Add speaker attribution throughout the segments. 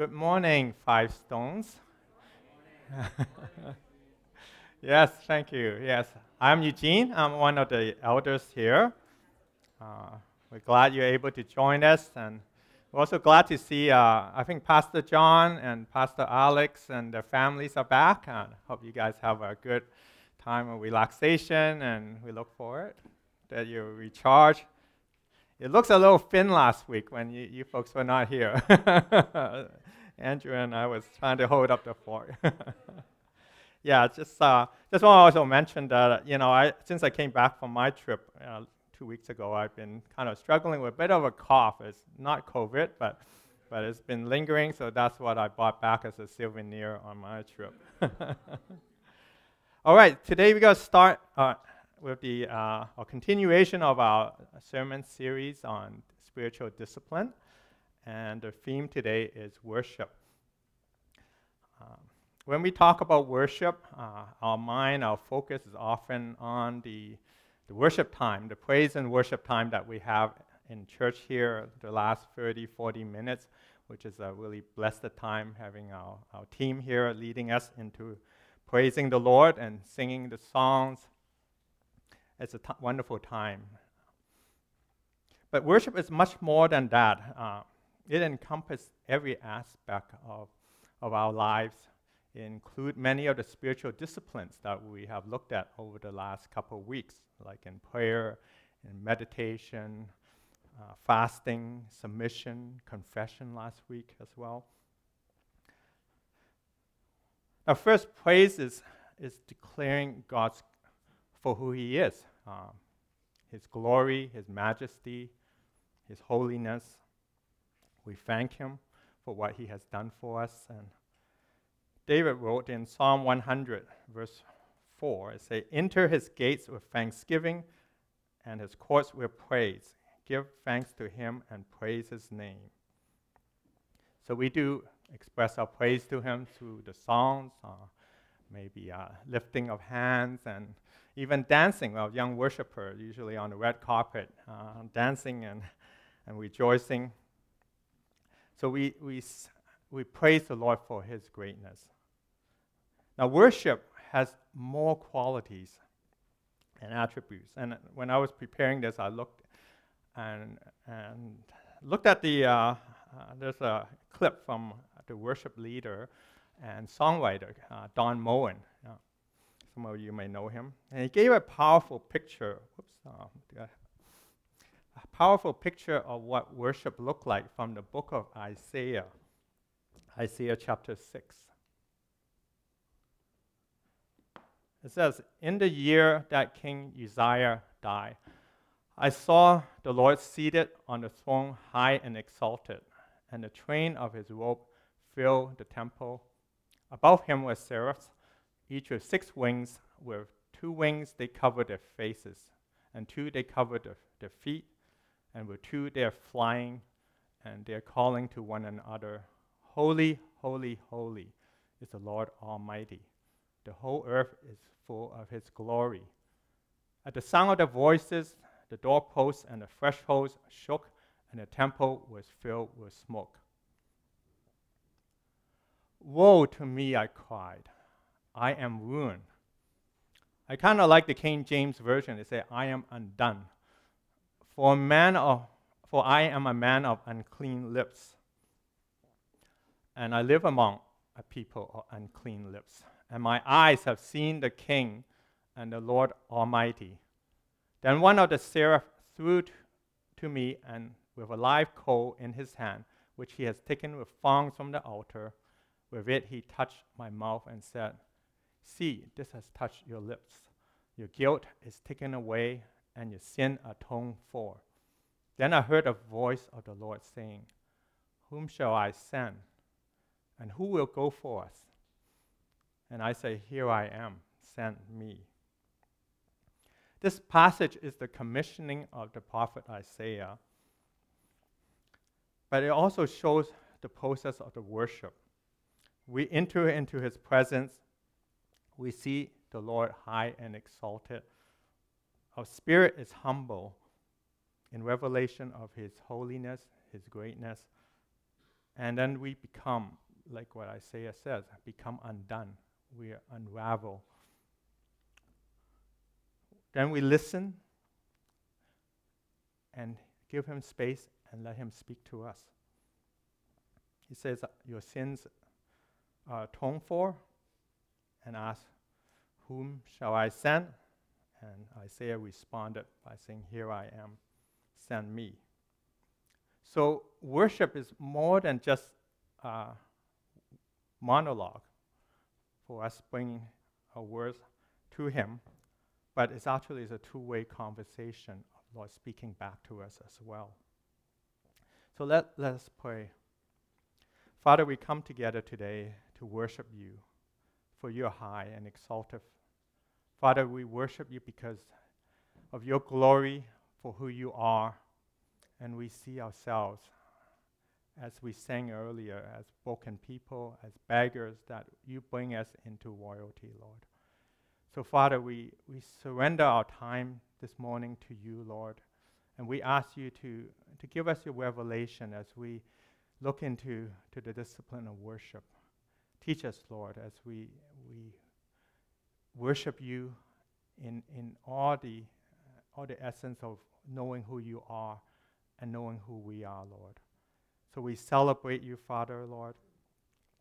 Speaker 1: Good morning, Five Stones. yes, thank you. Yes, I'm Eugene. I'm one of the elders here. Uh, we're glad you're able to join us, and we're also glad to see. Uh, I think Pastor John and Pastor Alex and their families are back. I hope you guys have a good time of relaxation, and we look forward that you recharge it looks a little thin last week when you, you folks were not here. Andrew and I was trying to hold up the fort. yeah, just uh, just want to also mention that you know I since I came back from my trip uh, two weeks ago, I've been kind of struggling with a bit of a cough. It's not COVID, but but it's been lingering, so that's what I bought back as a souvenir on my trip. All right, today we're gonna start. Uh, with the uh, continuation of our sermon series on spiritual discipline, and the theme today is worship. Um, when we talk about worship, uh, our mind, our focus is often on the, the worship time, the praise and worship time that we have in church here, the last 30, 40 minutes, which is a really blessed time having our, our team here leading us into praising the Lord and singing the songs it's a t- wonderful time. But worship is much more than that. Uh, it encompasses every aspect of, of our lives. It includes many of the spiritual disciplines that we have looked at over the last couple of weeks, like in prayer, in meditation, uh, fasting, submission, confession last week as well. Now, first praise is, is declaring God's for who He is um, His glory, His majesty, His holiness. We thank Him for what He has done for us. And David wrote in Psalm 100, verse 4, it says, Enter His gates with thanksgiving and His courts with praise. Give thanks to Him and praise His name. So we do express our praise to Him through the songs, uh, maybe uh, lifting of hands and even dancing, well, young worshiper, usually on the red carpet, uh, dancing and, and rejoicing. So we, we, we praise the Lord for his greatness. Now, worship has more qualities and attributes. And when I was preparing this, I looked and, and looked at the, uh, uh, there's a clip from the worship leader and songwriter, uh, Don Moen. Some of you may know him. And he gave a powerful picture. Whoops, uh, powerful picture of what worship looked like from the book of Isaiah, Isaiah chapter 6. It says, In the year that King Uzziah died, I saw the Lord seated on the throne, high and exalted, and the train of his robe filled the temple. Above him were seraphs each with six wings. With two wings they cover their faces, and two they cover their, their feet, and with two they are flying, and they are calling to one another, Holy, holy, holy is the Lord Almighty. The whole earth is full of his glory. At the sound of their voices, the doorposts and the thresholds shook, and the temple was filled with smoke. Woe to me, I cried. I am ruined. I kind of like the King James Version. It says, I am undone. For, man of, for I am a man of unclean lips, and I live among a people of unclean lips. And my eyes have seen the King and the Lord Almighty. Then one of the seraphs threw t- to me, and with a live coal in his hand, which he has taken with thongs from the altar, with it he touched my mouth and said, See, this has touched your lips. Your guilt is taken away, and your sin atoned for. Then I heard a voice of the Lord saying, Whom shall I send? And who will go for us? And I say, Here I am, send me. This passage is the commissioning of the prophet Isaiah, but it also shows the process of the worship. We enter into his presence we see the Lord high and exalted. Our spirit is humble in revelation of his holiness, his greatness. And then we become, like what Isaiah says, become undone. We unravel. Then we listen and give him space and let him speak to us. He says, Your sins are atoned for, and ask, Whom shall I send? And Isaiah responded by saying, Here I am, send me. So, worship is more than just a monologue for us bringing our words to Him, but it's actually a two way conversation of Lord speaking back to us as well. So, let, let us pray. Father, we come together today to worship you for your high and exalted. Father, we worship you because of your glory for who you are, and we see ourselves as we sang earlier, as broken people, as beggars, that you bring us into royalty, Lord. So, Father, we, we surrender our time this morning to you, Lord, and we ask you to, to give us your revelation as we look into to the discipline of worship. Teach us, Lord, as we, we worship you in, in all, the, all the essence of knowing who you are and knowing who we are, Lord. So we celebrate you, Father, Lord.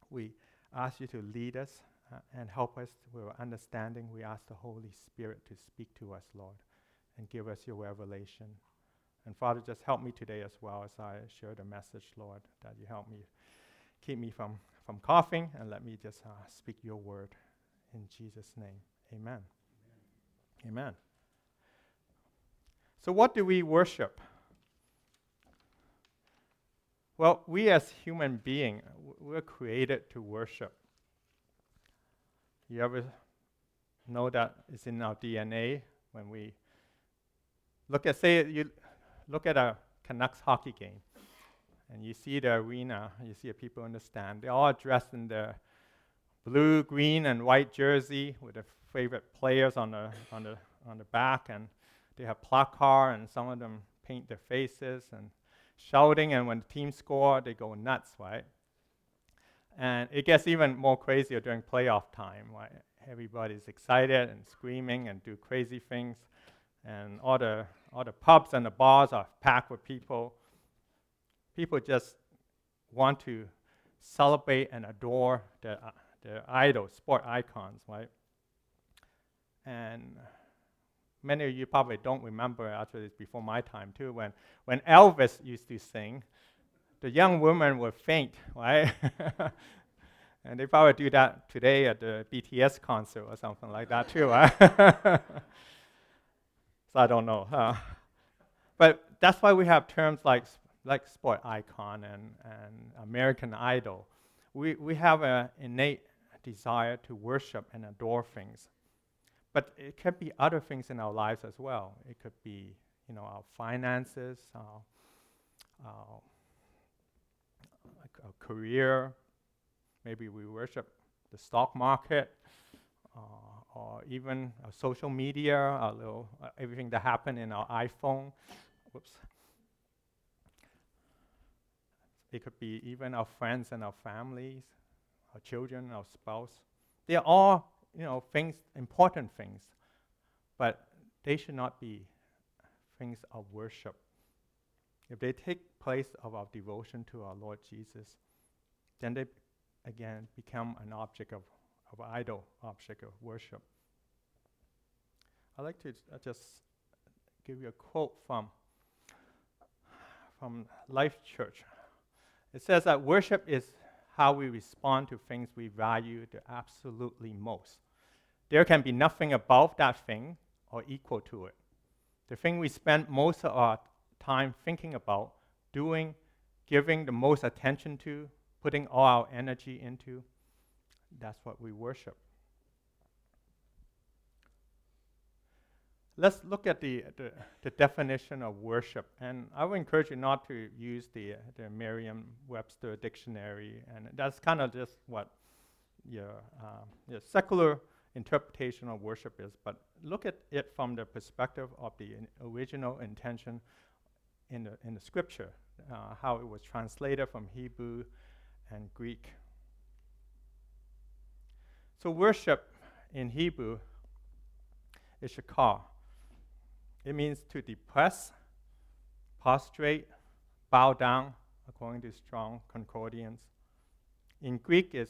Speaker 1: We ask you to lead us uh, and help us with our understanding. We ask the Holy Spirit to speak to us, Lord, and give us your revelation. And Father, just help me today as well as I share the message, Lord, that you help me keep me from, from coughing and let me just uh, speak your word in Jesus' name. Amen. Amen. Amen. So, what do we worship? Well, we as human beings, we're created to worship. You ever know that it's in our DNA when we look at, say, you look at a Canucks hockey game, and you see the arena, you see people in the stand. They're all dressed in their blue, green, and white jersey with their favorite players on the on the on the back, and they have placard, and some of them paint their faces and shouting. And when the team score, they go nuts, right? And it gets even more crazier during playoff time, right? Everybody's excited and screaming and do crazy things, and all the all the pubs and the bars are packed with people. People just want to celebrate and adore their, their idols, sport icons, right? And many of you probably don't remember, actually, it's before my time too, when, when Elvis used to sing, the young women would faint, right? and they probably do that today at the BTS concert or something like that too, right? So I don't know. But that's why we have terms like, like sport icon and, and American Idol. We, we have an innate desire to worship and adore things. But it could be other things in our lives as well. It could be, you know, our finances, our, our, our career. Maybe we worship the stock market. Uh, or even social media, uh, little, uh, everything that happened in our iPhone. Whoops. It could be even our friends and our families, our children, our spouse. They are all, you know, things, important things, but they should not be things of worship. If they take place of our devotion to our Lord Jesus, then they again become an object of of idol object of worship. I'd like to uh, just give you a quote from, from Life Church. It says that worship is how we respond to things we value the absolutely most. There can be nothing above that thing or equal to it. The thing we spend most of our time thinking about, doing, giving the most attention to, putting all our energy into, that's what we worship. Let's look at the, the, the, definition of worship. And I would encourage you not to use the, the Merriam Webster dictionary. And that's kind of just what your, uh, your secular interpretation of worship is. But look at it from the perspective of the in original intention in the, in the scripture. uh, how it was translated from Hebrew and Greek. So, worship in Hebrew is shakar. It means to depress, prostrate, bow down, according to strong concordance. In Greek, is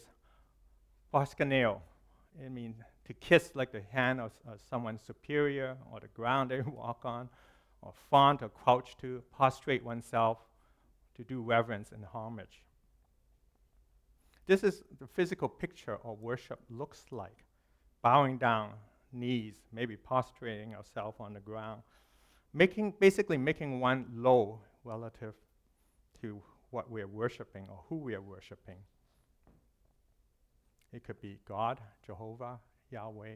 Speaker 1: proskuneo. It means to kiss like the hand of, of someone superior or the ground they walk on, or fawn or crouch to, prostrate oneself, to do reverence and homage. This is the physical picture of worship looks like bowing down, knees, maybe prostrating ourselves on the ground, making, basically making one low relative to what we're worshiping or who we are worshiping. It could be God, Jehovah, Yahweh,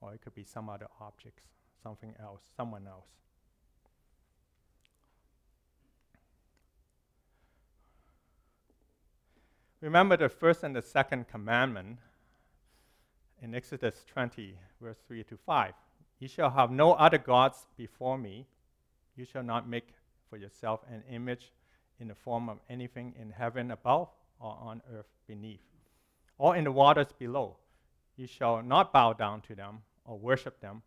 Speaker 1: or it could be some other objects, something else, someone else. Remember the first and the second commandment in Exodus 20, verse 3 to 5. You shall have no other gods before me. You shall not make for yourself an image in the form of anything in heaven above or on earth beneath, or in the waters below. You shall not bow down to them or worship them,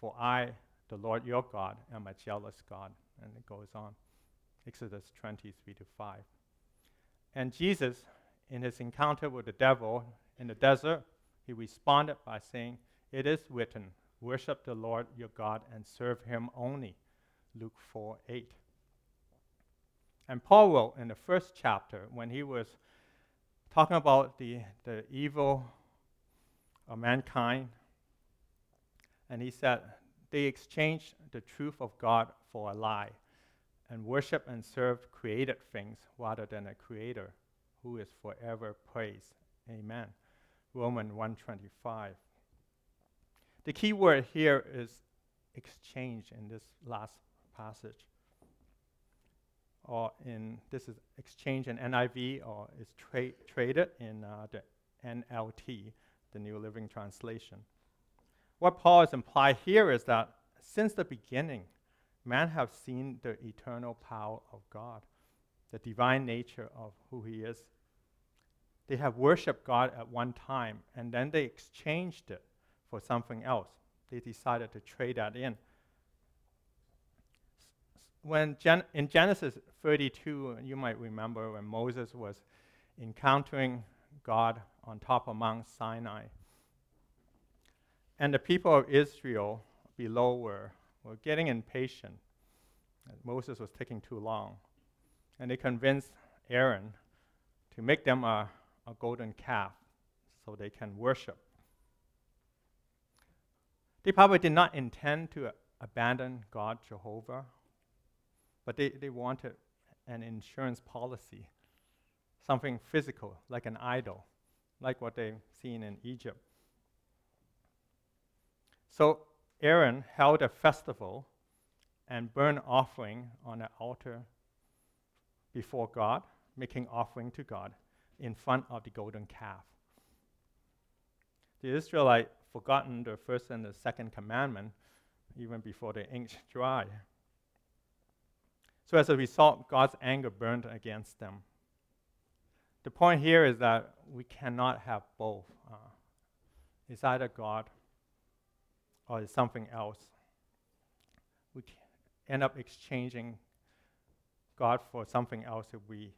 Speaker 1: for I, the Lord your God, am a jealous God. And it goes on. Exodus 23 to 5. And Jesus, in his encounter with the devil in the desert, he responded by saying, It is written, Worship the Lord your God and serve him only. Luke 4 8. And Paul wrote in the first chapter when he was talking about the, the evil of mankind, and he said, They exchanged the truth of God for a lie and worship and serve created things rather than a creator who is forever praised. Amen. Romans 125. The key word here is exchange in this last passage. Or in this is exchange in NIV or is tra- traded in uh, the NLT, the New Living Translation. What Paul is implying here is that since the beginning, man have seen the eternal power of God, the divine nature of who he is they have worshiped God at one time and then they exchanged it for something else. They decided to trade that in. When Gen- in Genesis 32, you might remember when Moses was encountering God on top of Mount Sinai. And the people of Israel below were, were getting impatient. Moses was taking too long. And they convinced Aaron to make them a a golden calf so they can worship. They probably did not intend to abandon God, Jehovah, but they, they wanted an insurance policy, something physical, like an idol, like what they've seen in Egypt. So Aaron held a festival and burned offering on an altar before God, making offering to God in front of the golden calf. The Israelite forgotten the first and the second commandment even before the ink dry. So as a result, God's anger burned against them. The point here is that we cannot have both. Uh, it's either God or it's something else. We end up exchanging God for something else if we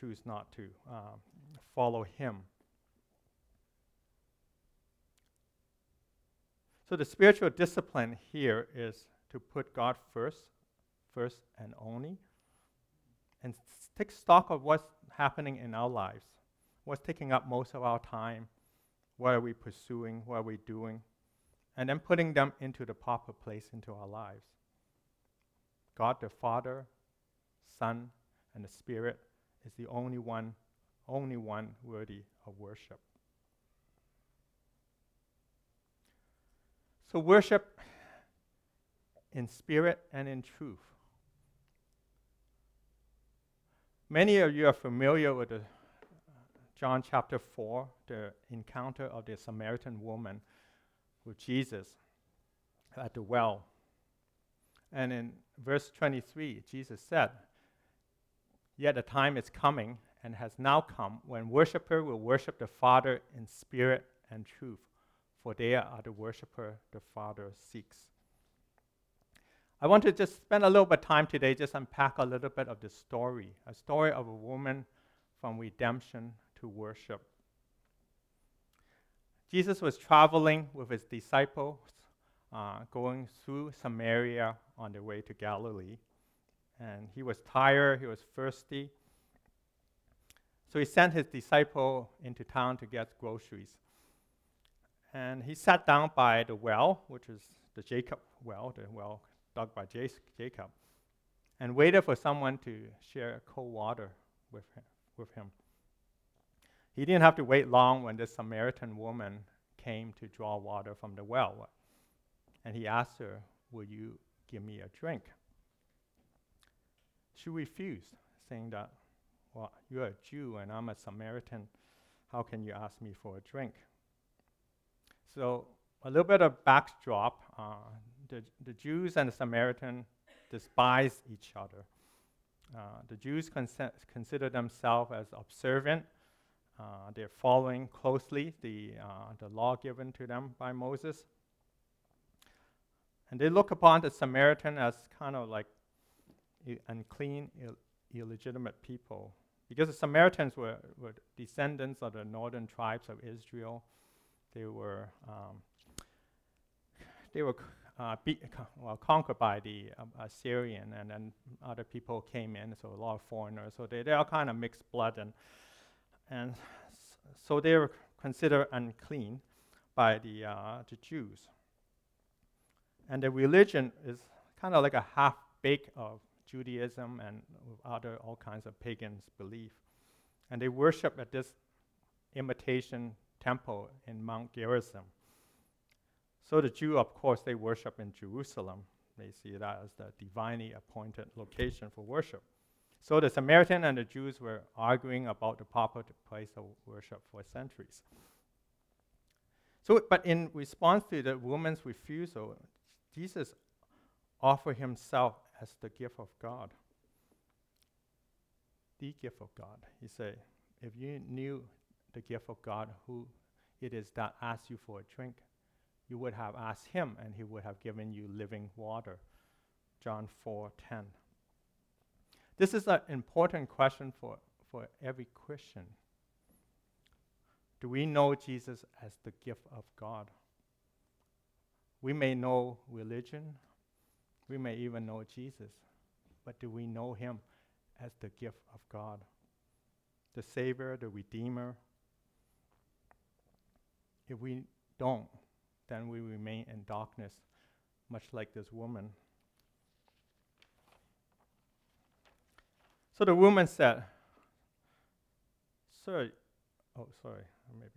Speaker 1: choose not to um, follow Him. So the spiritual discipline here is to put God first, first and only, and take stock of what's happening in our lives, what's taking up most of our time, what are we pursuing, what are we doing, and then putting them into the proper place into our lives. God the Father, Son, and the Spirit is the only one, only one worthy of worship. So worship in spirit and in truth. Many of you are familiar with the John chapter 4, the encounter of the Samaritan woman with Jesus at the well. And in verse 23, Jesus said, Yet the time is coming and has now come when worshiper will worship the Father in spirit and truth, for they are the worshiper the Father seeks. I want to just spend a little bit of time today, just unpack a little bit of the story, a story of a woman from redemption to worship. Jesus was traveling with his disciples, uh, going through Samaria on their way to Galilee. And he was tired, he was thirsty. So he sent his disciple into town to get groceries. And he sat down by the well, which is the Jacob well, the well dug by Jacob, and waited for someone to share cold water with him, with him. He didn't have to wait long when this Samaritan woman came to draw water from the well. And he asked her, Will you give me a drink? She refused, saying that, Well, you're a Jew and I'm a Samaritan. How can you ask me for a drink? So, a little bit of backdrop uh, the, the Jews and the Samaritan despise each other. Uh, the Jews consi- consider themselves as observant. Uh, they're following closely the, uh, the law given to them by Moses. And they look upon the Samaritan as kind of like unclean, Ill- illegitimate people. Because the Samaritans were, were descendants of the northern tribes of Israel. They were, um, they were uh, well, conquered by the um, Assyrian, and then other people came in, so a lot of foreigners. So they, they are kind of mixed blood, and, and so they were considered unclean by the, uh, the Jews. And the religion is kind of like a half bake of Judaism and other all kinds of pagans' belief. And they worship at this imitation temple in Mount Gerizim. So the Jew, of course, they worship in Jerusalem. They see that as the divinely appointed location for worship. So the Samaritan and the Jews were arguing about the proper place of worship for centuries. So, but in response to the woman's refusal, Jesus offered himself as the gift of God. The gift of God. He said, if you knew the gift of God, who it is that asks you for a drink, you would have asked him and he would have given you living water. John 4:10. This is an important question for, for every Christian. Do we know Jesus as the gift of God? We may know religion, we may even know Jesus, but do we know him as the gift of God? The Savior, the Redeemer? If we don't, then we remain in darkness, much like this woman. So the woman said, Sir, oh, sorry, maybe.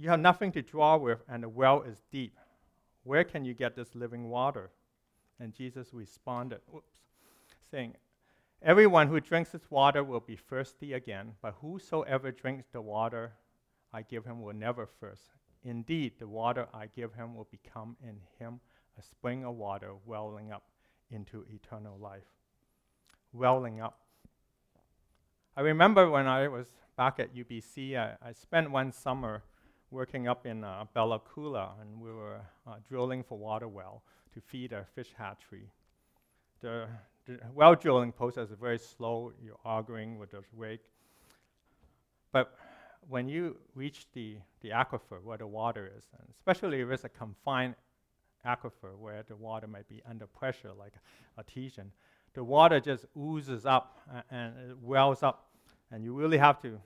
Speaker 1: You have nothing to draw with, and the well is deep. Where can you get this living water? And Jesus responded, oops, saying, Everyone who drinks this water will be thirsty again, but whosoever drinks the water I give him will never thirst. Indeed, the water I give him will become in him a spring of water welling up into eternal life. Welling up. I remember when I was back at UBC, I, I spent one summer working up in uh, Bella Coola, and we were uh, drilling for water well to feed a fish hatchery. The, the well drilling process is very slow. You're arguing with the rig. But when you reach the, the aquifer where the water is, and especially if it's a confined aquifer where the water might be under pressure, like artesian, the water just oozes up and it wells up, and you really have to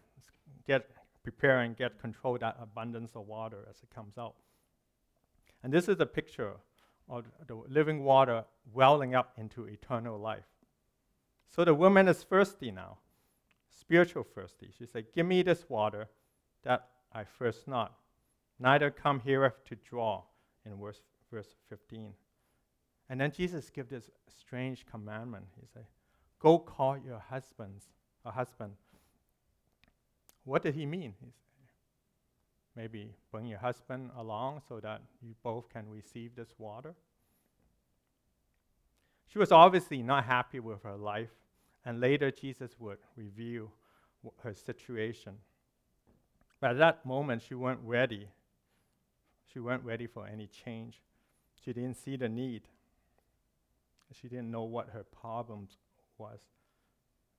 Speaker 1: get prepare and get control that abundance of water as it comes out. And this is a picture of the living water welling up into eternal life. So the woman is thirsty now spiritual thirsty. She said, Give me this water that I thirst not, neither come herewith to draw, in verse, verse 15. And then Jesus gives this strange commandment. He said, Go call your husbands, a husband. What did he mean? He Maybe bring your husband along so that you both can receive this water. She was obviously not happy with her life And later, Jesus would reveal w- her situation. But at that moment, she weren't ready. She weren't ready for any change. She didn't see the need. She didn't know what her problems was,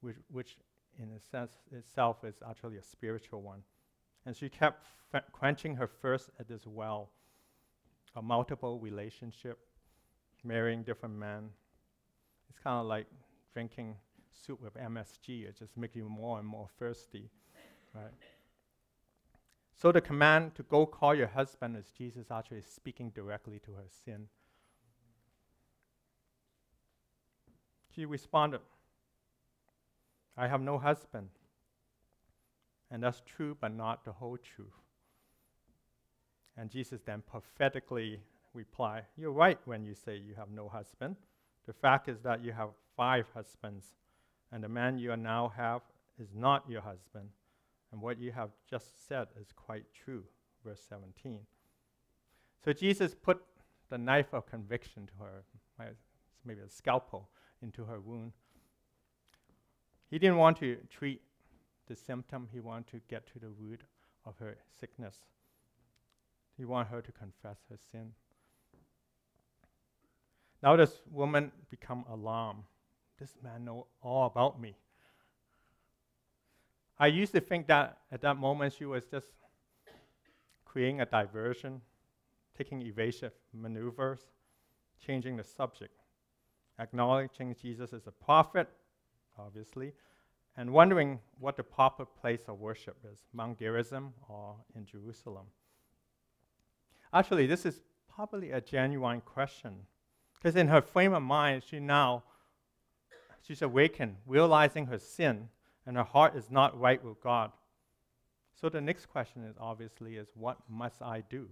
Speaker 1: which, which in a sense itself is actually a spiritual one. And she kept f- quenching her thirst at this well, a multiple relationship, marrying different men. It's kind of like drinking soup with MSG. It just makes you more and more thirsty, right? So the command to go call your husband is Jesus actually speaking directly to her sin. She responded, I have no husband. And that's true, but not the whole truth. And Jesus then prophetically replied, You're right when you say you have no husband. The fact is that you have five husbands, and the man you now have is not your husband. And what you have just said is quite true. Verse 17. So Jesus put the knife of conviction to her, maybe a scalpel, into her wound. He didn't want to treat the symptom, he wanted to get to the root of her sickness. He wanted her to confess her sin. Now this woman become alarmed. This man know all about me. I used to think that at that moment she was just creating a diversion, taking evasive maneuvers, changing the subject, acknowledging Jesus as a prophet, obviously, and wondering what the proper place of worship is Mount Gerizim or in Jerusalem. Actually, this is probably a genuine question because in her frame of mind, she now she's awakened, realizing her sin, and her heart is not right with God. So the next question is obviously is what must I do?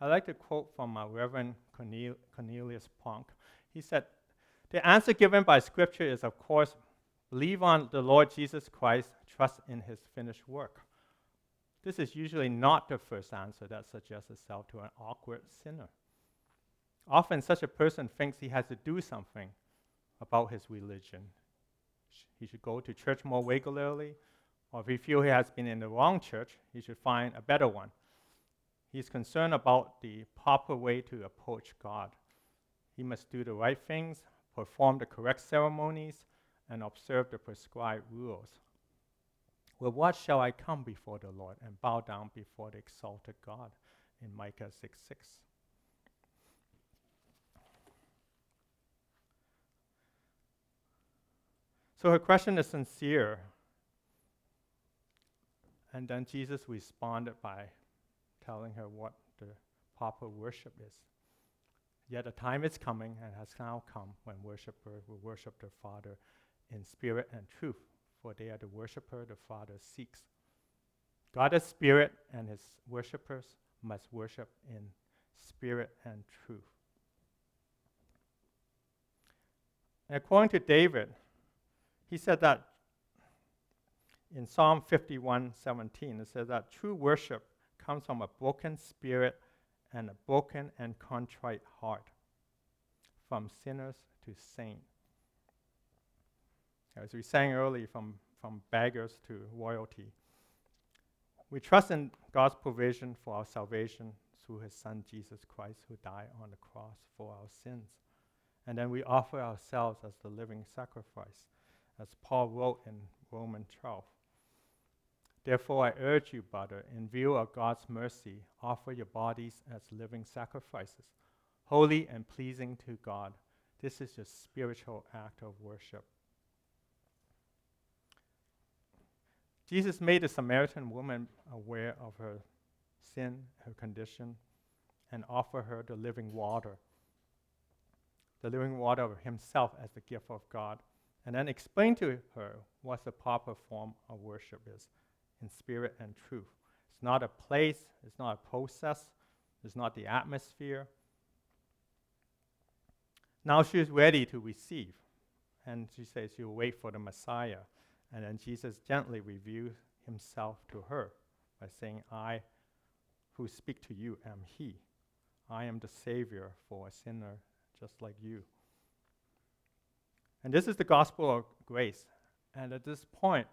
Speaker 1: I like to quote from my Reverend Cornel- Cornelius Ponk. He said, The answer given by Scripture is, of course, believe on the Lord Jesus Christ, trust in his finished work. This is usually not the first answer that suggests itself to an awkward sinner. Often, such a person thinks he has to do something about his religion. He should go to church more regularly, or if he feels he has been in the wrong church, he should find a better one. He's concerned about the proper way to approach God. He must do the right things, perform the correct ceremonies, and observe the prescribed rules. Well, what shall I come before the Lord and bow down before the exalted God? In Micah 6 6. So her question is sincere. And then Jesus responded by telling her what the proper worship is. Yet a time is coming and has now come when worshippers will worship their Father in spirit and truth, for they are the worshiper the Father seeks. God is spirit, and his worshippers must worship in spirit and truth. And according to David, he said that in Psalm 51 17, it says that true worship comes from a broken spirit and a broken and contrite heart, from sinners to saints. As we sang earlier, from, from beggars to royalty. We trust in God's provision for our salvation through his Son, Jesus Christ, who died on the cross for our sins. And then we offer ourselves as the living sacrifice, as Paul wrote in Romans 12. Therefore, I urge you, brother, in view of God's mercy, offer your bodies as living sacrifices, holy and pleasing to God. This is your spiritual act of worship. Jesus made the Samaritan woman aware of her sin, her condition, and offered her the living water, the living water of Himself as the gift of God, and then explained to her what the proper form of worship is in spirit and truth. It's not a place, it's not a process, it's not the atmosphere. Now she's ready to receive. And she says she'll wait for the Messiah. And then Jesus gently reveals himself to her by saying, I who speak to you am he. I am the Savior for a sinner, just like you. And this is the gospel of grace. And at this point,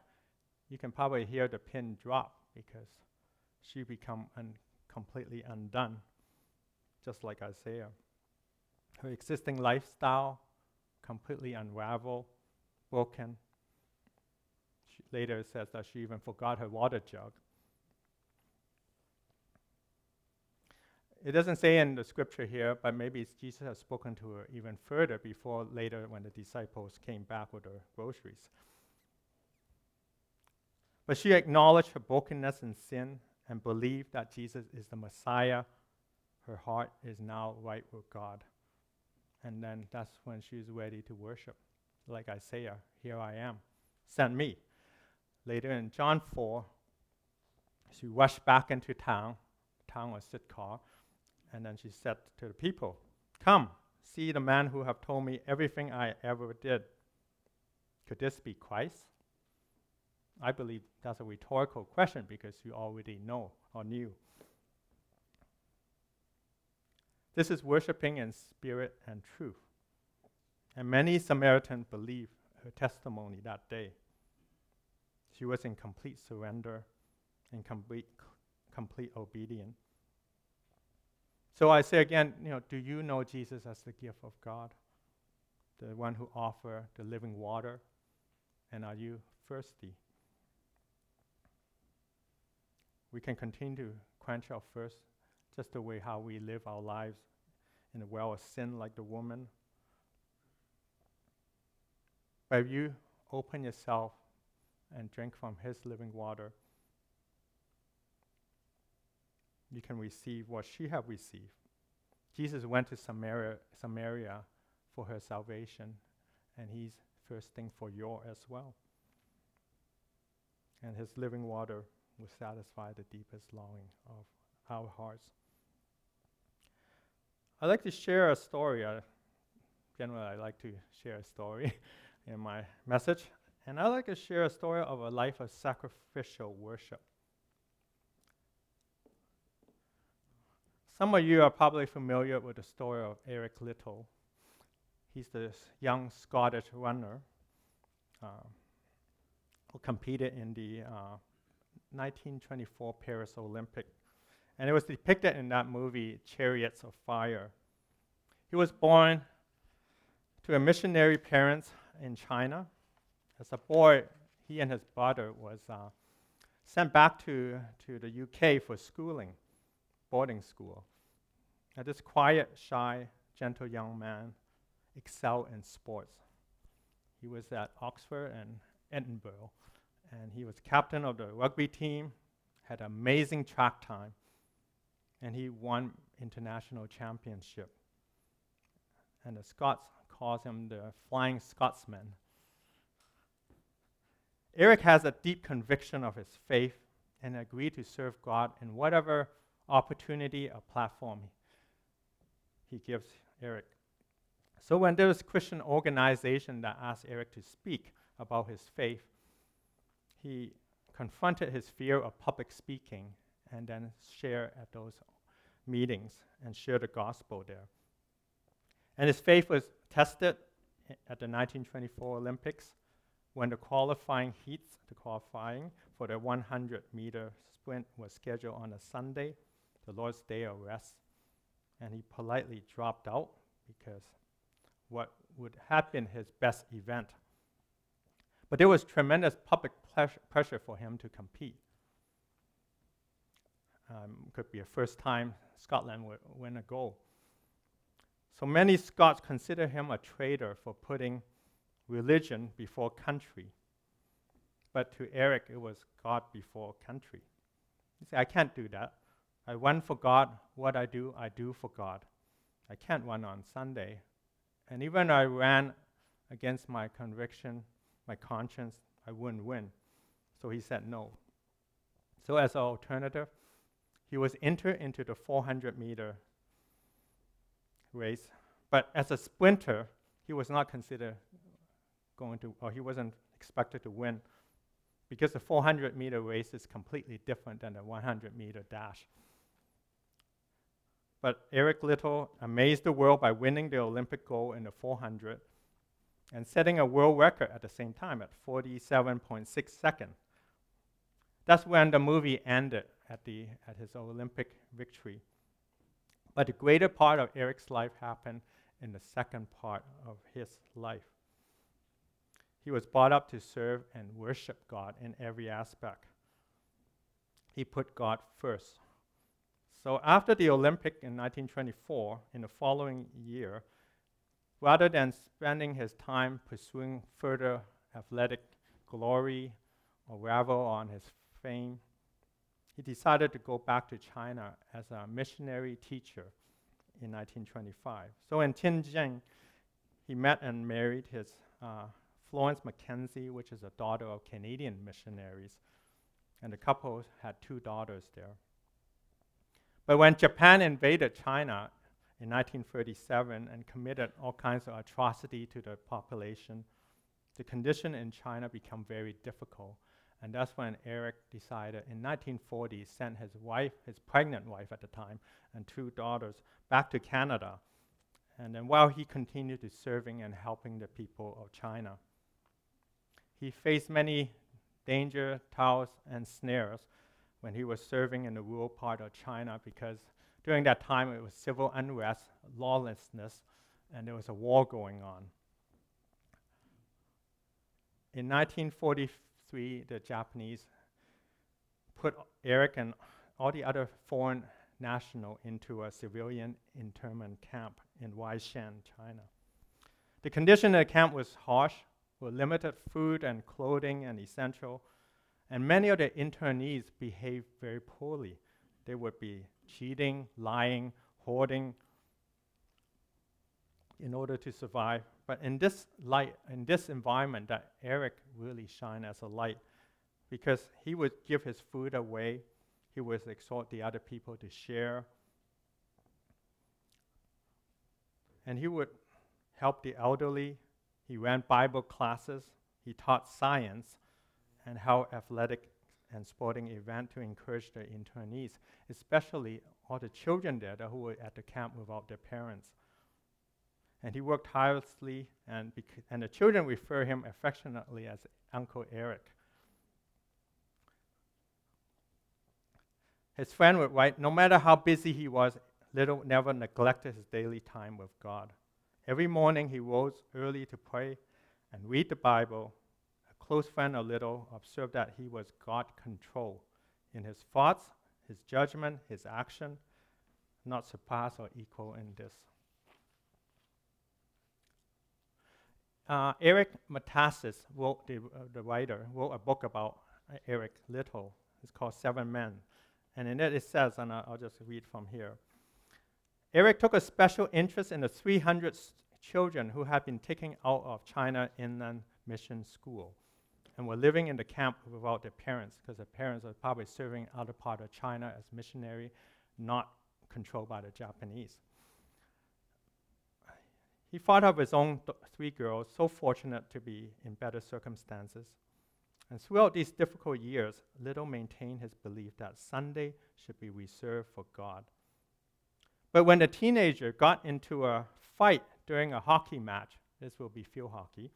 Speaker 1: you can probably hear the pin drop because she become un- completely undone, just like Isaiah. Her existing lifestyle completely unraveled, broken. She later says that she even forgot her water jug. It doesn't say in the scripture here, but maybe Jesus has spoken to her even further before later when the disciples came back with their groceries. But she acknowledged her brokenness and sin and believed that Jesus is the Messiah. Her heart is now right with God. And then that's when she's ready to worship. Like Isaiah, uh, here I am, send me. Later in John 4, she rushed back into town. Town of Sychar and then she said to the people, Come, see the man who have told me everything I ever did. Could this be Christ? I believe that's a rhetorical question because you already know or knew. This is worshiping in spirit and truth. And many Samaritans believed her testimony that day. She was in complete surrender and complete, complete obedience. So I say again, you know, do you know Jesus as the gift of God? The one who offers the living water? And are you thirsty? We can continue to quench our thirst just the way how we live our lives in a well of sin like the woman. But if you open yourself and drink from his living water, you can receive what she have received. Jesus went to Samaria, Samaria for her salvation, and he's thirsting for your as well. And his living water will satisfy the deepest longing of our hearts. I'd like to share a story. Uh, generally, I like to share a story in my message. And I'd like to share a story of a life of sacrificial worship. Some of you are probably familiar with the story of Eric Liddell. He's this young Scottish runner uh, who competed in the uh, 1924 Paris Olympic. And it was depicted in that movie, Chariots of Fire. He was born to a missionary parents in China. As a boy, he and his brother was uh, sent back to, to the UK for schooling boarding school. Now, this quiet, shy, gentle young man excelled in sports. He was at Oxford and Edinburgh, and he was captain of the rugby team, had amazing track time, and he won international championship. And the Scots calls him the Flying Scotsman. Eric has a deep conviction of his faith and agreed to serve God in whatever opportunity or platform he gives Eric. So when there was a Christian organization that asked Eric to speak about his faith, he confronted his fear of public speaking and then shared at those meetings and shared the gospel there. And his faith was tested at the 1924 Olympics when the qualifying heats, the qualifying for the 100 meter sprint was scheduled on a Sunday the Lord's day of rest, and he politely dropped out because what would have been his best event. But there was tremendous public pressure for him to compete. Um, could be a first time Scotland would win a goal. So many Scots consider him a traitor for putting religion before country. But to Eric, it was God before country. He said, I can't do that. I run for God. What I do, I do for God. I can't run on Sunday. And even I ran against my conviction, my conscience, I wouldn't win. So he said no. So as an alternative, he was entered into the 400 meter race. But as a sprinter, he was not considered going to, or he wasn't expected to win because the 400 meter race is completely different than the 100 meter dash. But Eric Liddell amazed the world by winning the Olympic gold in the 400 and setting a world record at the same time at 47.6 seconds. That's when the movie ended at, the, at his Olympic victory. But the greater part of Eric's life happened in the second part of his life. He was brought up to serve and worship God in every aspect. He put God first. So after the Olympic in 1924, in the following year, rather than spending his time pursuing further athletic glory or revel on his fame, he decided to go back to China as a missionary teacher in 1925. So in Tianjin, he met and married his uh, Florence Mackenzie, which is a daughter of Canadian missionaries, and the couple had two daughters there. But when Japan invaded China in 1937 and committed all kinds of atrocity to the population, the condition in China became very difficult. And that's when Eric decided in 1940 sent his wife, his pregnant wife at the time, and two daughters back to Canada. And then while he continued to serving and helping the people of China, he faced many danger, toils, and snares when he was serving in the rural part of China because during that time it was civil unrest, lawlessness, and there was a war going on. In 1943, the Japanese put Eric and all the other foreign national into a civilian internment camp in Weihsien, China. The condition of the camp was harsh, with limited food and clothing and essential and many of the internees behaved very poorly. They would be cheating, lying, hoarding in order to survive. But in this light, in this environment, that Eric really shined as a light because he would give his food away. He would exhort the other people to share. And he would help the elderly. He ran Bible classes. He taught science and how athletic and sporting event to encourage the internees, especially all the children there who were at the camp without their parents. And he worked tirelessly, and, and the children refer him affectionately as Uncle Eric. His friend would write, no matter how busy he was, Liddell never neglected his daily time with God. Every morning he rose early to pray and read the Bible A close friend of Liddell observed that he was God control in his thoughts, his judgment, his action, not surpassed or equal in this. Uh, Eric Metaxas, wrote the, uh, the writer, wrote a book about uh, Eric Liddell. It's called Seven Men. And in it, it says, and I'll, just read from here Eric took a special interest in the 300 s- children who had been taken out of China Inland Mission School and were living in the camp without their parents because their parents were probably serving other part of China as missionary, not controlled by the Japanese. He thought of his own th- three girls, so fortunate to be in better circumstances. And throughout these difficult years, Liddell maintained his belief that Sunday should be reserved for God. But when the teenager got into a fight during a hockey match, this will be field hockey,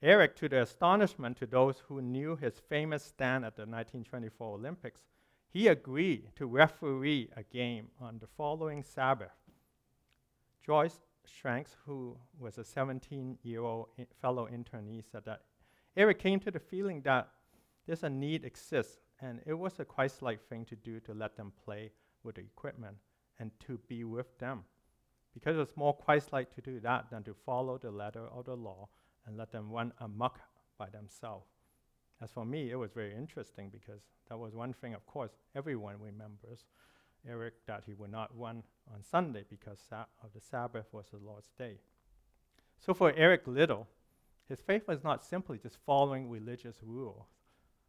Speaker 1: Eric, to the astonishment to those who knew his famous stand at the 1924 Olympics, he agreed to referee a game on the following Sabbath. Joyce Stranks, who was a 17 year old I- fellow internee, said that Eric came to the feeling that there's a need exists, and it was a Christ like thing to do to let them play with the equipment and to be with them. Because it's more Christ like to do that than to follow the letter of the law and let them run amok by themselves. As for me, it was very interesting because that was one thing, of course, everyone remembers Eric that he would not run on Sunday because of the Sabbath was the Lord's day. So for Eric Liddell, his faith was not simply just following religious rules,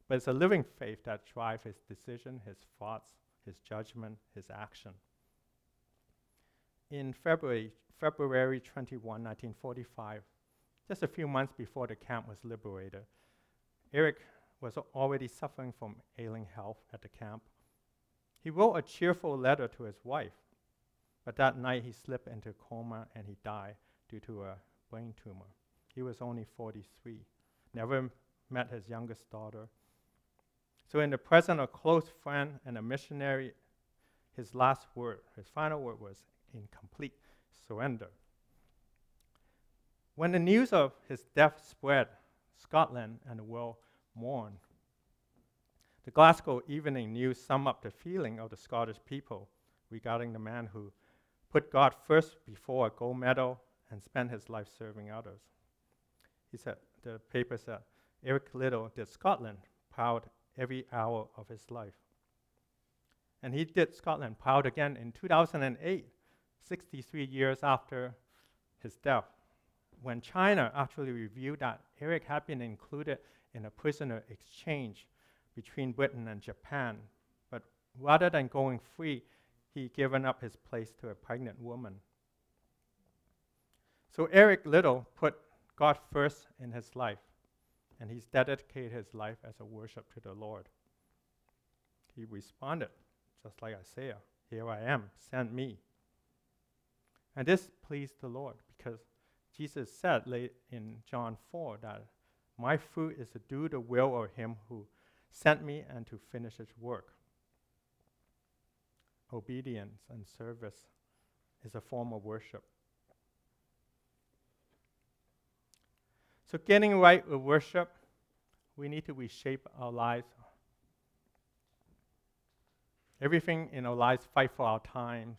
Speaker 1: but it's a living faith that drives his decision, his thoughts, his judgment, his action. In February, February 21, 1945, just a few months before the camp was liberated. Eric was already suffering from ailing health at the camp. He wrote a cheerful letter to his wife, But that night he slipped into a coma and he died due to a brain tumor. He was only 43, never met his youngest daughter. So, in the presence of a close friend and a missionary, his last word, his final word was in complete surrender. When the news of his death spread, Scotland and the world mourned. The Glasgow Evening News summed up the feeling of the Scottish people regarding the man who put God first before a gold medal and spent his life serving others. He said, the paper said, Eric Liddell did Scotland proud every hour of his life. And he did Scotland proud again in 2008, 63 years after his death, when China actually revealed that Eric had been included in a prisoner exchange between Britain and Japan. But rather than going free, he given up his place to a pregnant woman. So Eric Liddell put God first in his life, and he's dedicated his life as a worship to the Lord. He responded, just like Isaiah, Here I am, send me. And this pleased the Lord because Jesus said late in John 4 that my fruit is to do the will of him who sent me and to finish its work. Obedience and service is a form of worship. So, getting right with worship, we need to reshape our lives. Everything in our lives fight for our time,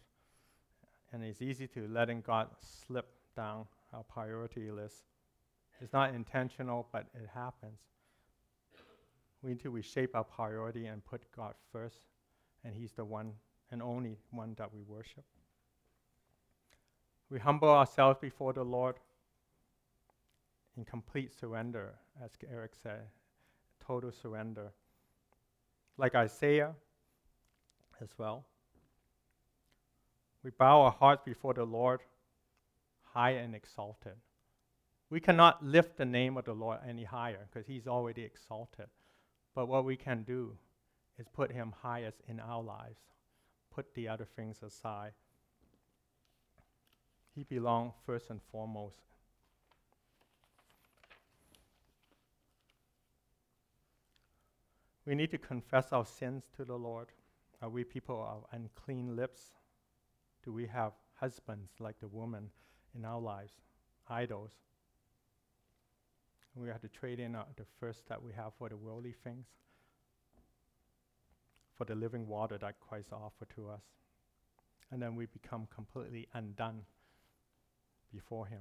Speaker 1: and it's easy to letting God slip down our priority list. It's not intentional, but it happens. We need to reshape our priority and put God first, and He's the one and only one that we worship. We humble ourselves before the Lord in complete surrender, as Eric said, total surrender. Like Isaiah as well. We bow our hearts before the Lord, high and exalted. We cannot lift the name of the Lord any higher because He's already exalted. But what we can do is put Him highest in our lives, put the other things aside. He belongs first and foremost We need to confess our sins to the Lord. Are we people of unclean lips? Do we have husbands like the woman in our lives, idols? We have to trade in uh, the first that we have for the worldly things, for the living water that Christ offered to us. And then we become completely undone before Him.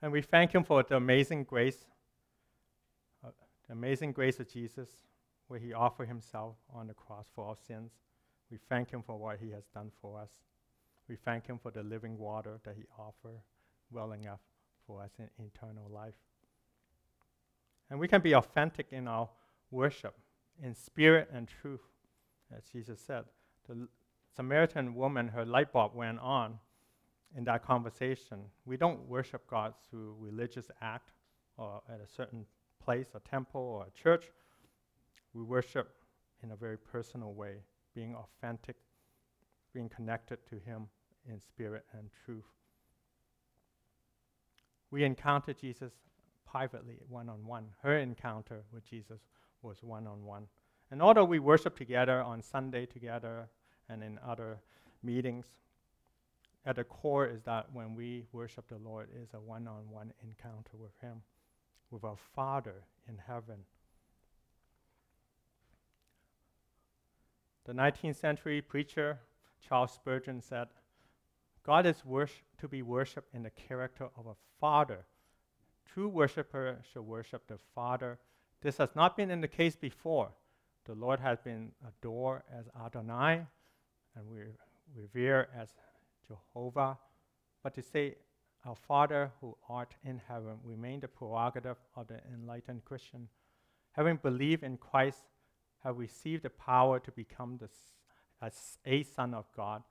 Speaker 1: And we thank Him for the amazing grace the amazing grace of Jesus, where he offered himself on the cross for our sins. We thank him for what he has done for us. We thank him for the living water that he offered, welling up for us in eternal life. And we can be authentic in our worship, in spirit and truth, as Jesus said. The Samaritan woman, her light bulb went on in that conversation. We don't worship God through religious act or at a certain place, a temple, or a church, we worship in a very personal way, being authentic, being connected to Him in spirit and truth. We encounter Jesus privately, one on one. Her encounter with Jesus was one on one. And although we worship together on Sunday together and in other meetings, at the core is that when we worship the Lord is a one on one encounter with Him with our Father in heaven. The 19th century preacher Charles Spurgeon said, God is to be worshipped in the character of a father. True worshiper should worship the Father. This has not been in the case before. The Lord has been adored as Adonai, and we revere as Jehovah. But to say our Father who art in heaven remain the prerogative of the enlightened Christian. Having believed in Christ, have received the power to become the, a son of God.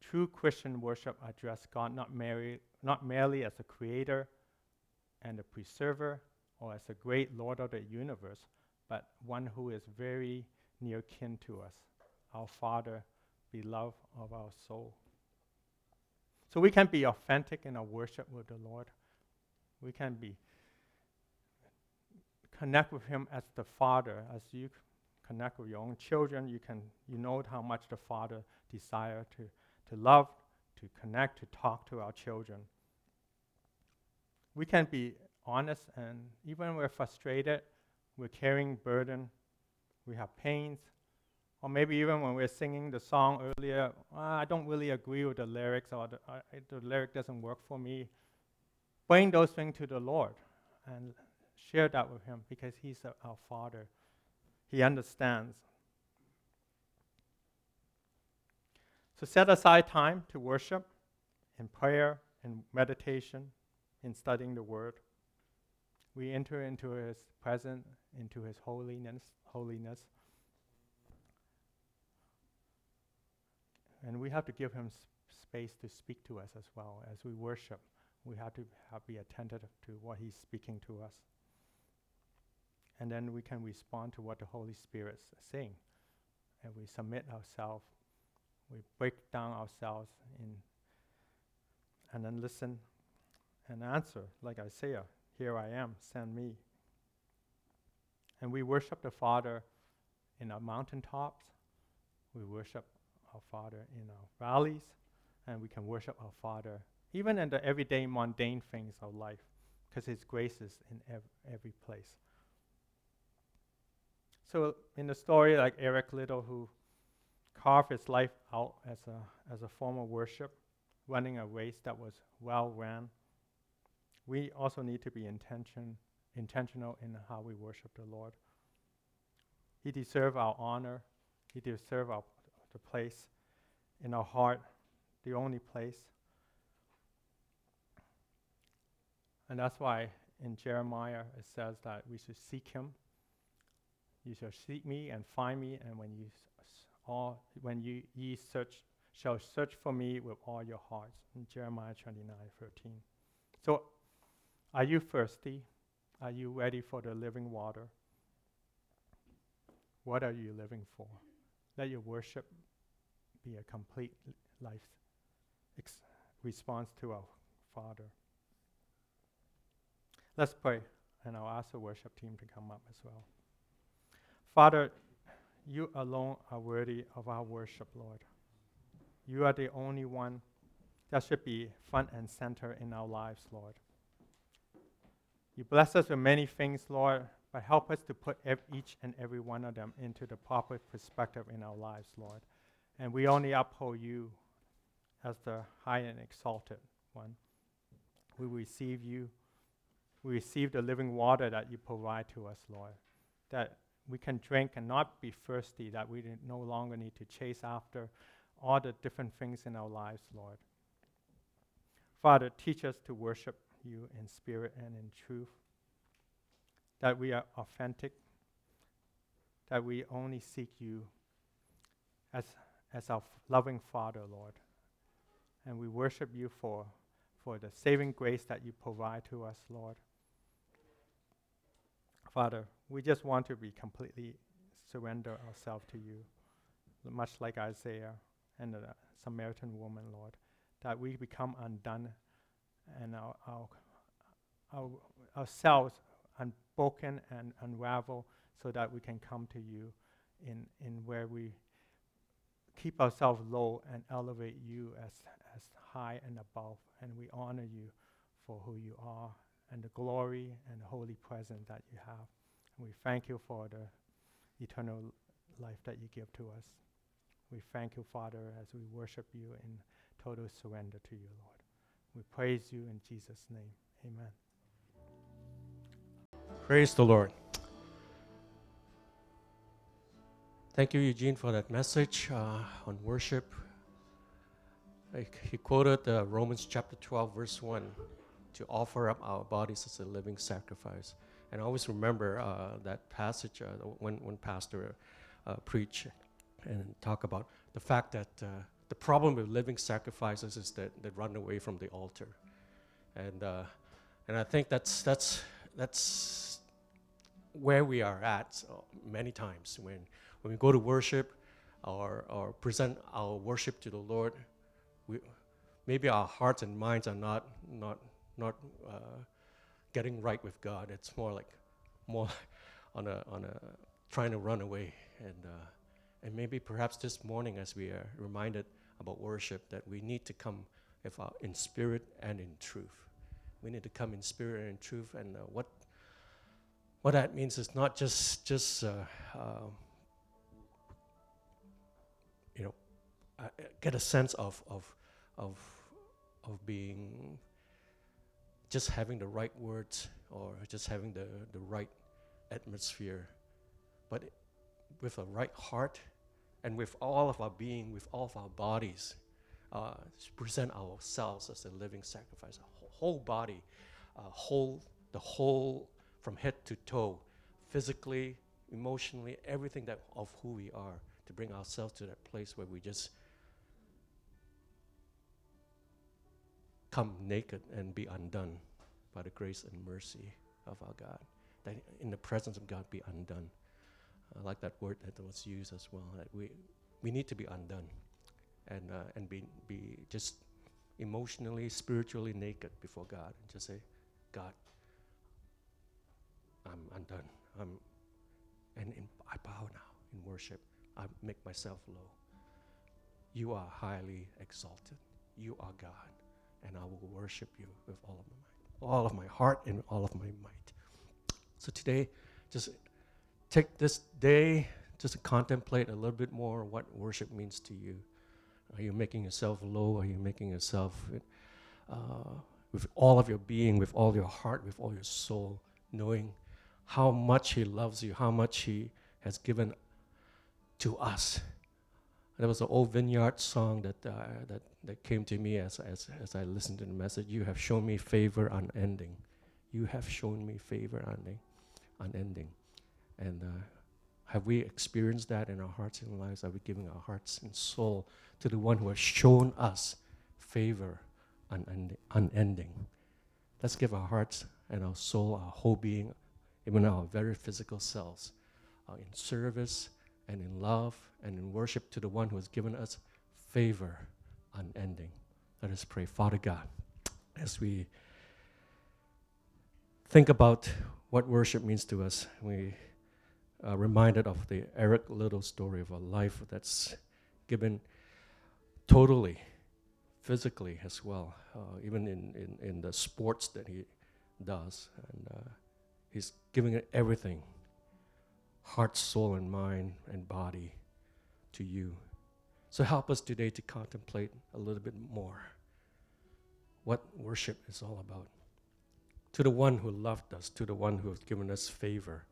Speaker 1: True Christian worship address God not, merely, not merely as a creator and a preserver or as a great Lord of the universe, but one who is very near kin to us, our Father beloved of our soul. So we can be authentic in our worship with the Lord. We can be connect with Him as the Father, as you connect with your own children. You can you know how much the Father desire to to love, to connect, to talk to our children. We can be honest, and even when we're frustrated, we're carrying burden, we have pains, or maybe even when we're singing the song earlier, ah, I don't really agree with the lyrics, or the, uh, the lyric doesn't work for me. Bring those things to the Lord and share that with Him because He's our Father. He understands. So set aside time to worship in prayer and meditation, in studying the Word. We enter into His presence, into His holiness, holiness. And we have to give Him space to speak to us as well as we worship. We have to have, be attentive to what He's speaking to us. And then we can respond to what the Holy Spirit is saying. And we submit ourselves we break down ourselves in and then listen and answer like Isaiah, here I am, send me. And we worship the Father in our mountaintops. We worship our Father in our valleys, and we can worship our Father even in the everyday mundane things of life, because His grace is in ev- every place. So in the story, like Eric Liddell, who carve his life out as a, as a form of worship, running a race that was well ran. We also need to be intention, intentional in how we worship the Lord. He deserves our honor. He deserves our the place in our heart, the only place. And that's why in Jeremiah it says that we should seek him. You shall seek me and find me, and when you all when you ye search shall search for me with all your hearts. In Jeremiah 29, 13. So are you thirsty? Are you ready for the living water? What are you living for? Let your worship be a complete life ex- response to our Father. Let's pray, and I'll ask the worship team to come up as well. Father, you alone are worthy of our worship, Lord. You are the only one that should be front and center in our lives, Lord. You bless us with many things, Lord, but help us to put ev- each and every one of them into the proper perspective in our lives, Lord. And we only uphold you as the high and exalted one. We receive you. We receive the living water that you provide to us, Lord. That we can drink and not be thirsty, that we no longer need to chase after all the different things in our lives, Lord. Father, teach us to worship you in spirit and in truth, that we are authentic, that we only seek you as, as our loving Father, Lord. And we worship you for, for the saving grace that you provide to us, Lord. Father, we just want to be completely surrender ourselves to you, much like Isaiah and the Samaritan woman, Lord, that we become undone and our, our, our ourselves unbroken and unravel so that we can come to you in, in where we keep ourselves low and elevate you as, as high and above. And we honor you for who you are and the glory and the holy presence that you have. And we thank you for the eternal life that you give to us. We thank you, Father, as we worship you in total surrender to you, Lord. We praise you in Jesus' name. Amen.
Speaker 2: Praise the Lord. Thank you, Eugene, for that message uh, on worship. he quoted uh, Romans chapter 12, verse 1 to offer up our bodies as a living sacrifice. And I always remember uh, that passage uh, when, when Pastor uh, preach and talk about the fact that uh, the problem with living sacrifices is that they run away from the altar. And, uh, and I think that's, that's, that's where we are at many times. When, when we go to worship, or, or present our worship to the Lord, we, maybe our hearts and minds are not, not, not uh, getting right with God. It's more like more on a, on a trying to run away. And, uh, and maybe perhaps this morning, as we are reminded about worship, that we need to come if, uh, in spirit and in truth. We need to come in spirit and in truth. And uh, what what that means is not just just uh, uh, you know uh, get a sense of of of of being just having the right words or just having the the right atmosphere, but with a right heart and with all of our being, with all of our bodies, uh, present ourselves as a living sacrifice, a whole body, uh, whole the whole from head to toe, physically, emotionally, everything that of who we are, to bring ourselves to that place where we just come naked and be undone by the grace and mercy of our God. That in the presence of God be undone. I like that word that was used as well. That we we need to be undone, and uh, and be be just emotionally, spiritually naked before God, and just say, God, I'm undone. I'm, and in, I bow now in worship. I make myself low. You are highly exalted. You are God, and I will worship you with all of my mind, all of my heart, and all of my might. So today, just take this day just to contemplate a little bit more what worship means to you. Are you making yourself low? Are you making yourself uh, with all of your being, with all your heart, with all your soul, knowing how much He loves you, how much He has given to us. There was an old vineyard song that, uh, that, that came to me as, as, as I listened to the message. You have shown me favor unending. You have shown me favor unending. unending. And uh, have we experienced that in our hearts and lives? Are we giving our hearts and soul to the one who has shown us favor unending? unending? Let's give our hearts and our soul, our whole being, even our very physical selves, uh, in service and in love and in worship to the one who has given us favor unending. Let us pray. Father God, as we think about what worship means to us, we are reminded of the Eric Liddell story of a life that's given totally, physically as well, uh, even in, in, in the sports that he does. And uh, He's giving it everything heart, soul, and mind and body to you. So help us today to contemplate a little bit more what worship is all about. To the one who loved us, to the one who has given us favor,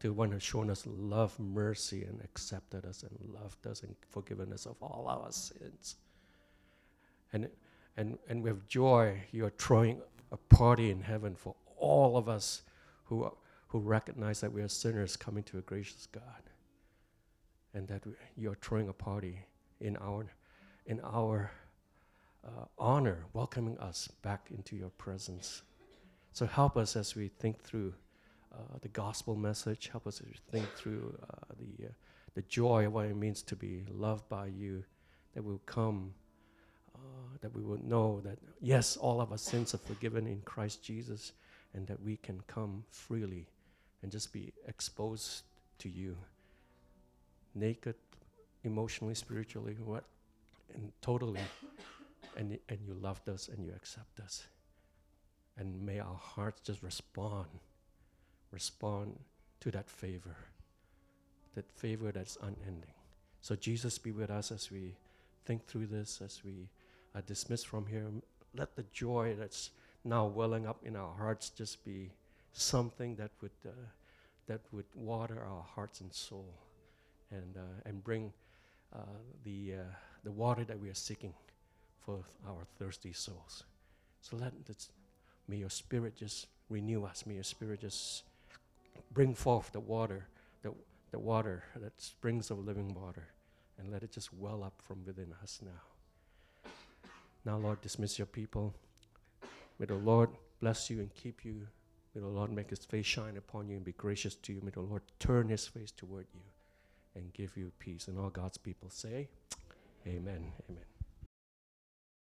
Speaker 2: to the one who has shown us love, mercy, and accepted us and loved us and forgiven us of all our sins. And, and, and with joy, you are throwing a party in heaven for all of us who, who recognize that we are sinners coming to a gracious God and that you're throwing a party in our, in our uh, honor, welcoming us back into your presence. So help us as we think through uh, the gospel message. Help us as we think through uh, the, uh, the joy of what it means to be loved by you, that we will come, uh, that we will know that, yes, all of our sins are forgiven in Christ Jesus and that we can come freely and just be exposed to you, naked, emotionally, spiritually, what, and totally, and and you loved us and you accept us, and may our hearts just respond, respond to that favor, that favor that's unending. So Jesus, be with us as we think through this, as we are dismissed from here. Let the joy that's now welling up in our hearts just be something that would uh, that would water our hearts and soul and uh, and bring uh, the uh, the water that we are seeking for our thirsty souls. So let this, may your spirit just renew us. May your spirit just bring forth the water, the, the water that springs of living water, and let it just well up from within us now. Now, Lord, dismiss your people. May the Lord bless you and keep you. May the Lord make his face shine upon you and be gracious to you. May the Lord turn his face toward you and give you peace. And all God's people say, Amen. Amen.